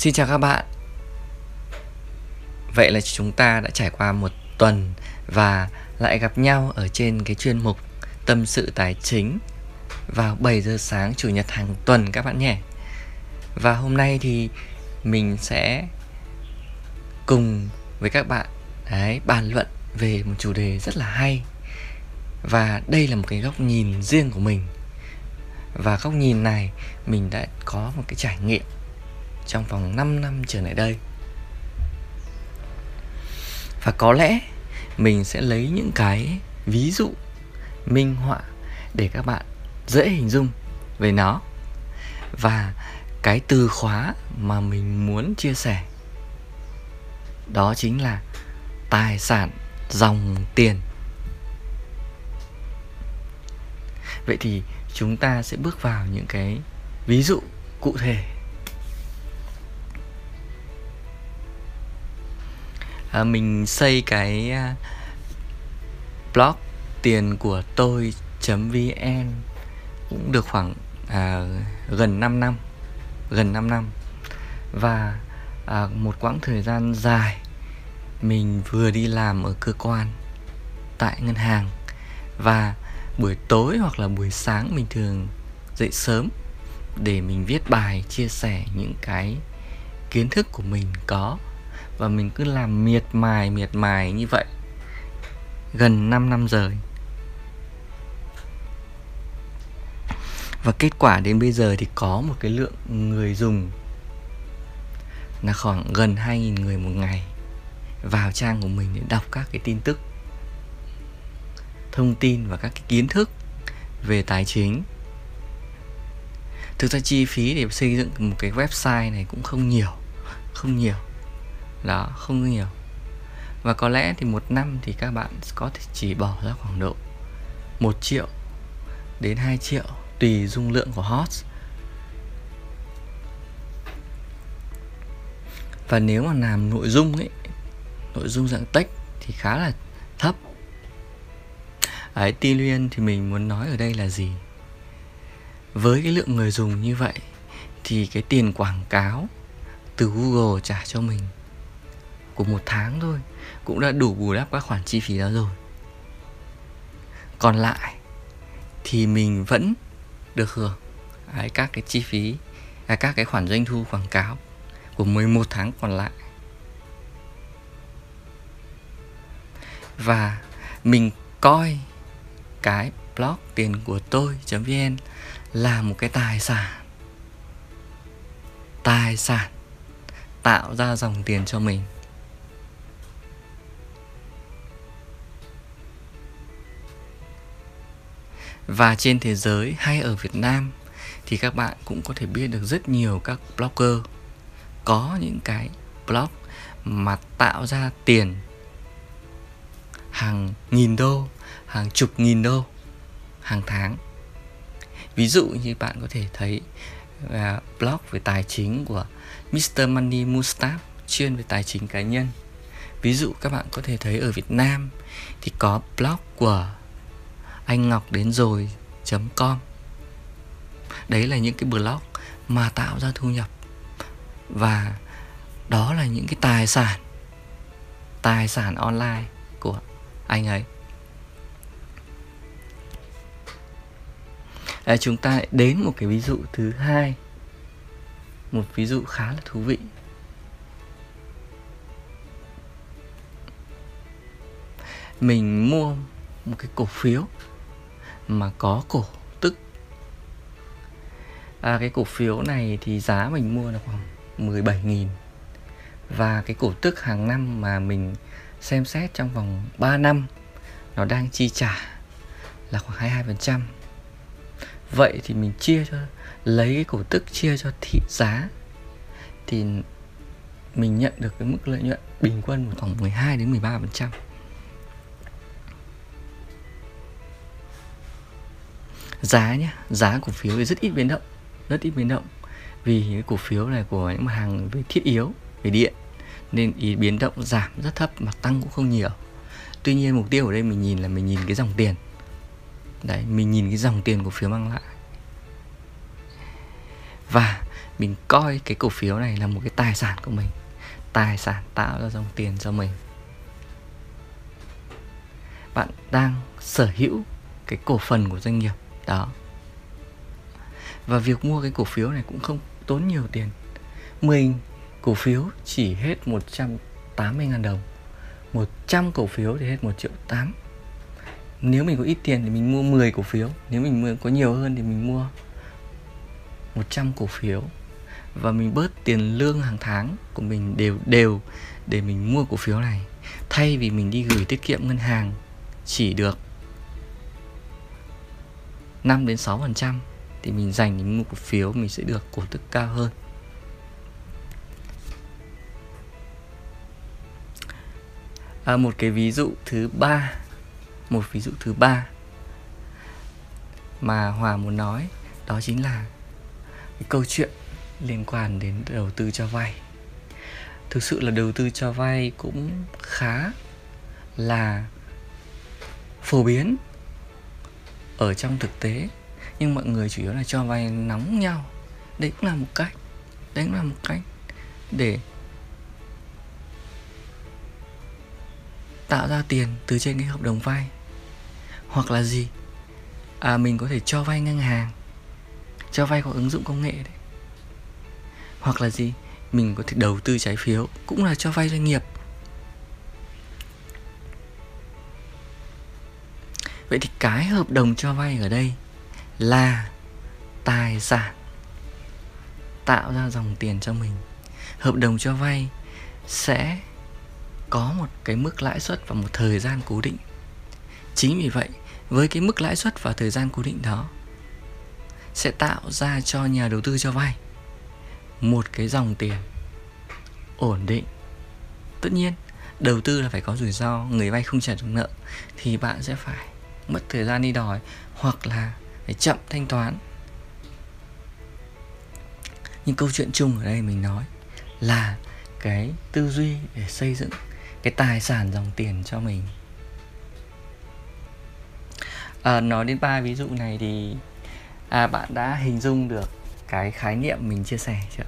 Xin chào các bạn. Vậy là chúng ta đã trải qua một tuần Và lại gặp nhau ở trên cái chuyên mục Tâm sự tài chính Vào 7 giờ sáng Chủ nhật hàng tuần các bạn nhé. Và hôm nay thì mình sẽ cùng với các bạn đấy, bàn luận về một chủ đề rất là hay. Và đây là một cái góc nhìn riêng của mình. Và góc nhìn này mình đã có một cái trải nghiệm trong vòng 5 năm trở lại đây. Và có lẽ mình sẽ lấy những cái ví dụ, minh họa để các bạn dễ hình dung về nó. Và cái từ khóa mà mình muốn chia sẻ, đó chính là tài sản dòng tiền. Vậy thì chúng ta sẽ bước vào những cái ví dụ cụ thể à, mình xây cái à, blog tiền của tôi vn cũng được khoảng à, gần 5 năm gần 5 năm. Và à, một quãng thời gian dài mình vừa đi làm ở cơ quan tại ngân hàng. Và buổi tối hoặc là buổi sáng mình thường dậy sớm để mình viết bài chia sẻ những cái kiến thức của mình có và mình cứ làm miệt mài miệt mài như vậy. Gần 5 năm rồi và kết quả đến bây giờ thì có một cái lượng người dùng là khoảng gần 2.000 người một ngày vào trang của mình để đọc các cái tin tức, thông tin và các cái kiến thức về tài chính. Thực ra chi phí để xây dựng một cái website này cũng không nhiều không nhiều đó, không nhiều. Và có lẽ thì một năm thì các bạn có thể chỉ bỏ ra khoảng độ 1 triệu đến 2 triệu tùy dung lượng của hot. Và nếu mà làm nội dung ấy, nội dung dạng text thì khá là thấp. Ấy tuy nhiên thì mình muốn nói ở đây là gì? Với cái lượng người dùng như vậy thì cái tiền quảng cáo từ Google trả cho mình của một tháng thôi cũng đã đủ bù đắp các khoản chi phí đó rồi. Còn lại thì mình vẫn được hưởng Đấy, các cái chi phí à, các cái khoản doanh thu quảng cáo của 11 tháng còn lại. Và mình coi cái blog tiền của tôi vn là một cái tài sản tài sản tạo ra dòng tiền cho mình. Và trên thế giới hay ở Việt Nam thì các bạn cũng có thể biết được rất nhiều các blogger có những cái blog mà tạo ra tiền hàng nghìn đô, hàng chục nghìn đô hàng tháng. Ví dụ như bạn có thể thấy à, blog về tài chính của Mr. Money Mustaf chuyên về tài chính cá nhân. Ví dụ các bạn có thể thấy ở Việt Nam thì có blog của anh ngọc đến rồi com. Đấy là những cái blog mà tạo ra thu nhập. Và đó là những cái tài sản tài sản online của anh ấy. À, chúng ta lại đến một cái ví dụ thứ hai một ví dụ khá là thú vị. Mình mua một cái cổ phiếu mà có cổ tức à, cái cổ phiếu này thì giá mình mua là khoảng 17.000 và cái cổ tức hàng năm mà mình xem xét trong vòng 3 năm nó đang chi trả là khoảng 22%. Vậy thì mình chia cho lấy cái cổ tức chia cho thị giá thì mình nhận được cái mức lợi nhuận bình quân khoảng 12 đến 13%. Giá nhé giá cổ phiếu thì rất ít biến động, rất ít biến động. Vì cái cổ phiếu này của những mặt hàng về thiết yếu, về điện, nên ý biến động giảm rất thấp mà tăng cũng không nhiều. Tuy nhiên mục tiêu ở đây mình nhìn là mình nhìn cái dòng tiền. Đấy, mình nhìn cái dòng tiền cổ phiếu mang lại. Và mình coi cái cổ phiếu này là một cái tài sản của mình. Tài sản tạo ra dòng tiền cho mình. Bạn đang sở hữu cái cổ phần của doanh nghiệp đó. Và việc mua cái cổ phiếu này cũng không tốn nhiều tiền. 10 cổ phiếu chỉ hết 180 ngàn đồng. 100 cổ phiếu thì hết 1 triệu 8 Nếu mình có ít tiền thì mình mua 10 cổ phiếu. Nếu mình có nhiều hơn thì mình mua 100 cổ phiếu. Và mình bớt tiền lương hàng tháng của mình đều đều để mình mua cổ phiếu này. Thay vì mình đi gửi tiết kiệm ngân hàng, chỉ được 5 đến 6% thì mình dành để mua cổ phiếu mình sẽ được cổ tức cao hơn. À, một cái ví dụ thứ ba một ví dụ thứ ba mà Hòa muốn nói đó chính là cái câu chuyện liên quan đến đầu tư cho vay thực sự là đầu tư cho vay cũng khá là phổ biến ở trong thực tế. Nhưng mọi người chủ yếu là cho vay nóng nhau. Đấy cũng là một cách. Đấy cũng là một cách để tạo ra tiền từ trên cái hợp đồng vay. Hoặc là gì? À mình có thể cho vay ngân hàng. Cho vay có ứng dụng công nghệ đấy. Hoặc là gì? Mình có thể đầu tư trái phiếu, cũng là cho vay doanh nghiệp. Vậy thì cái hợp đồng cho vay ở đây là tài sản tạo ra dòng tiền cho mình. Hợp đồng cho vay sẽ có một cái mức lãi suất và một thời gian cố định. Chính vì vậy, với cái mức lãi suất và thời gian cố định đó, sẽ tạo ra cho nhà đầu tư cho vay một cái dòng tiền ổn định. Tất nhiên, đầu tư là phải có rủi ro, người vay không trả được nợ thì bạn sẽ phải mất thời gian đi đòi hoặc là phải chậm thanh toán. Nhưng câu chuyện chung ở đây mình nói là cái tư duy để xây dựng cái tài sản dòng tiền cho mình. À, nói đến ba ví dụ này thì à, bạn đã hình dung được cái khái niệm mình chia sẻ chưa?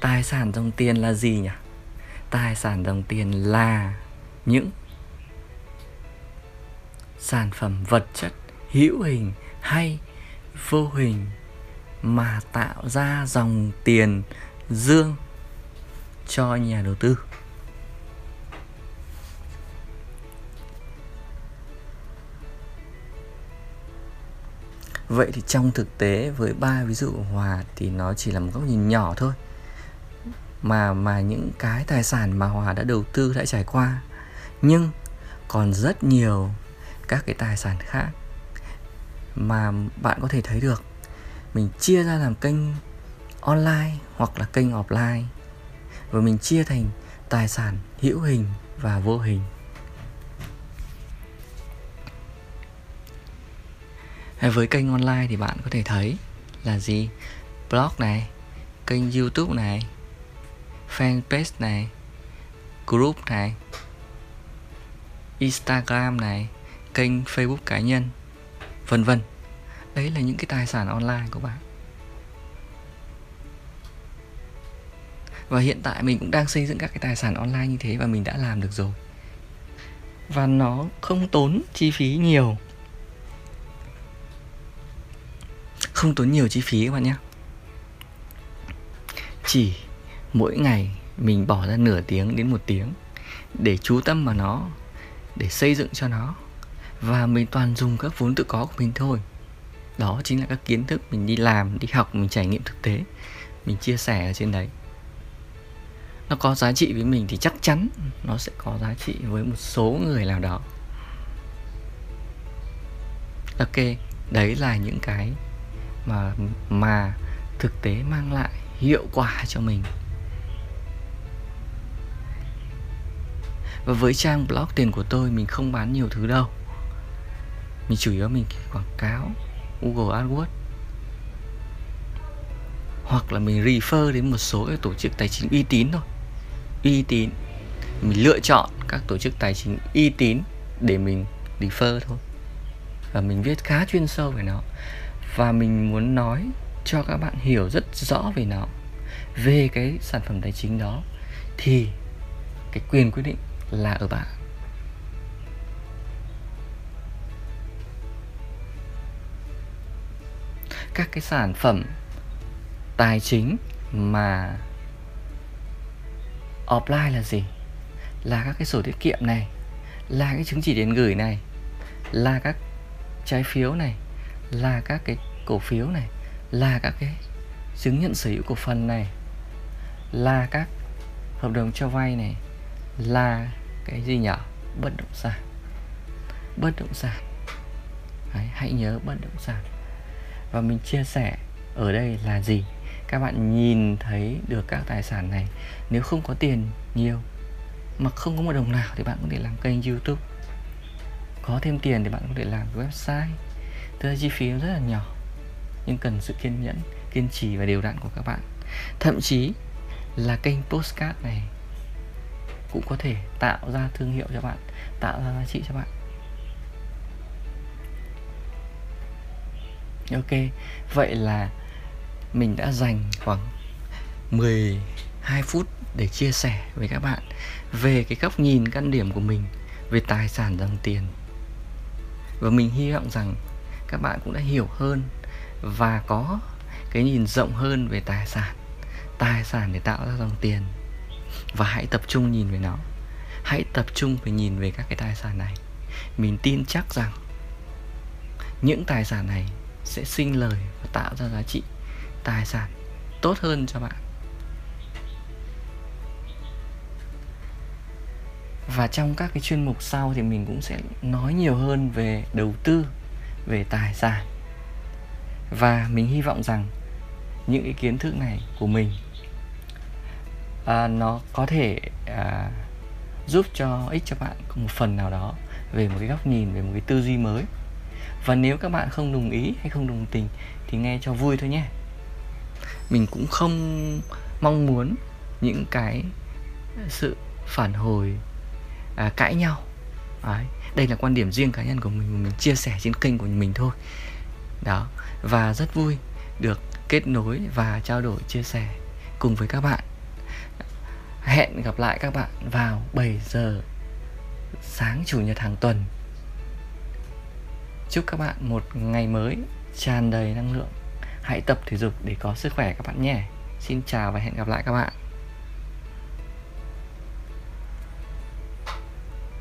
Tài sản dòng tiền là gì nhỉ? Tài sản dòng tiền là những sản phẩm vật chất hữu hình hay vô hình mà tạo ra dòng tiền dương cho nhà đầu tư. Vậy thì trong thực tế với ba ví dụ Hòa thì nó chỉ là một góc nhìn nhỏ thôi. Mà mà những cái tài sản mà Hòa đã đầu tư đã trải qua. Nhưng còn rất nhiều các cái tài sản khác mà bạn có thể thấy được. Mình chia ra làm kênh online hoặc là kênh offline. Và mình chia thành tài sản hữu hình và vô hình. Với kênh online thì bạn có thể thấy là gì? Blog này, kênh youtube này, fanpage này, group này, instagram này kênh facebook cá nhân, vân vân. Đấy là những cái tài sản online của bạn. Và hiện tại mình cũng đang xây dựng các cái tài sản online như thế và mình đã làm được rồi. Và nó không tốn chi phí nhiều. Không tốn nhiều chi phí các bạn nhé. Chỉ mỗi ngày mình bỏ ra nửa tiếng đến một tiếng để chú tâm vào nó, để xây dựng cho nó và mình toàn dùng các vốn tự có của mình thôi. Đó chính là các kiến thức mình đi làm, đi học, mình trải nghiệm thực tế. Mình chia sẻ ở trên đấy. Nó có giá trị với mình thì chắc chắn nó sẽ có giá trị với một số người nào đó. Ok, đấy là những cái mà mà thực tế mang lại hiệu quả cho mình. Và với trang blog tiền của tôi, mình không bán nhiều thứ đâu mình chủ yếu mình quảng cáo Google AdWords. Hoặc là mình refer đến một số cái tổ chức tài chính uy tín thôi. Uy tín, mình lựa chọn các tổ chức tài chính uy tín để mình refer thôi. Và mình viết khá chuyên sâu về nó. Và mình muốn nói cho các bạn hiểu rất rõ về nó. Về cái sản phẩm tài chính đó, thì cái quyền quyết định là ở bạn. Các cái sản phẩm tài chính mà offline là gì? Là các cái sổ tiết kiệm này là cái chứng chỉ tiền gửi này là các trái phiếu này là các cái cổ phiếu này là các cái chứng nhận sở hữu cổ phần này là các hợp đồng cho vay này là cái gì nhỉ bất động sản. Bất động sản. Đấy, hãy nhớ bất động sản và mình chia sẻ ở đây là gì? Các bạn nhìn thấy được các tài sản này, nếu không có tiền nhiều, mà không có một đồng nào thì bạn có thể làm kênh youtube. Có thêm tiền thì bạn có thể làm website. Tức là chi phí rất là nhỏ, nhưng cần sự kiên nhẫn, kiên trì và đều đặn của các bạn. Thậm chí là kênh postcard này cũng có thể tạo ra thương hiệu cho bạn, tạo ra giá trị cho bạn. Ok, vậy là mình đã dành khoảng 12 phút để chia sẻ với các bạn về cái góc nhìn căn điểm của mình về tài sản dòng tiền. Và mình hy vọng rằng các bạn cũng đã hiểu hơn và có cái nhìn rộng hơn về tài sản tài sản để tạo ra dòng tiền. Và hãy tập trung nhìn về nó. Hãy tập trung về nhìn về các cái tài sản này. Mình tin chắc rằng những tài sản này sẽ sinh lời và tạo ra giá trị tài sản tốt hơn cho bạn. Và trong các cái chuyên mục sau thì mình cũng sẽ nói nhiều hơn về đầu tư về tài sản. Và mình hy vọng rằng những cái kiến thức này của mình à, nó có thể à, giúp cho ích cho bạn một phần nào đó về một cái góc nhìn về một cái tư duy mới và nếu các bạn không đồng ý hay không đồng tình thì nghe cho vui thôi nhé. Mình cũng không mong muốn những cái sự phản hồi à, cãi nhau. Đấy. đây là quan điểm riêng cá nhân của mình mình chia sẻ trên kênh của mình thôi. Đó và rất vui được kết nối và trao đổi chia sẻ cùng với các bạn. Hẹn gặp lại các bạn vào 7 giờ sáng chủ nhật hàng tuần chúc các bạn một ngày mới, tràn đầy năng lượng. Hãy tập thể dục để có sức khỏe các bạn nhé. Xin chào và hẹn gặp lại các bạn.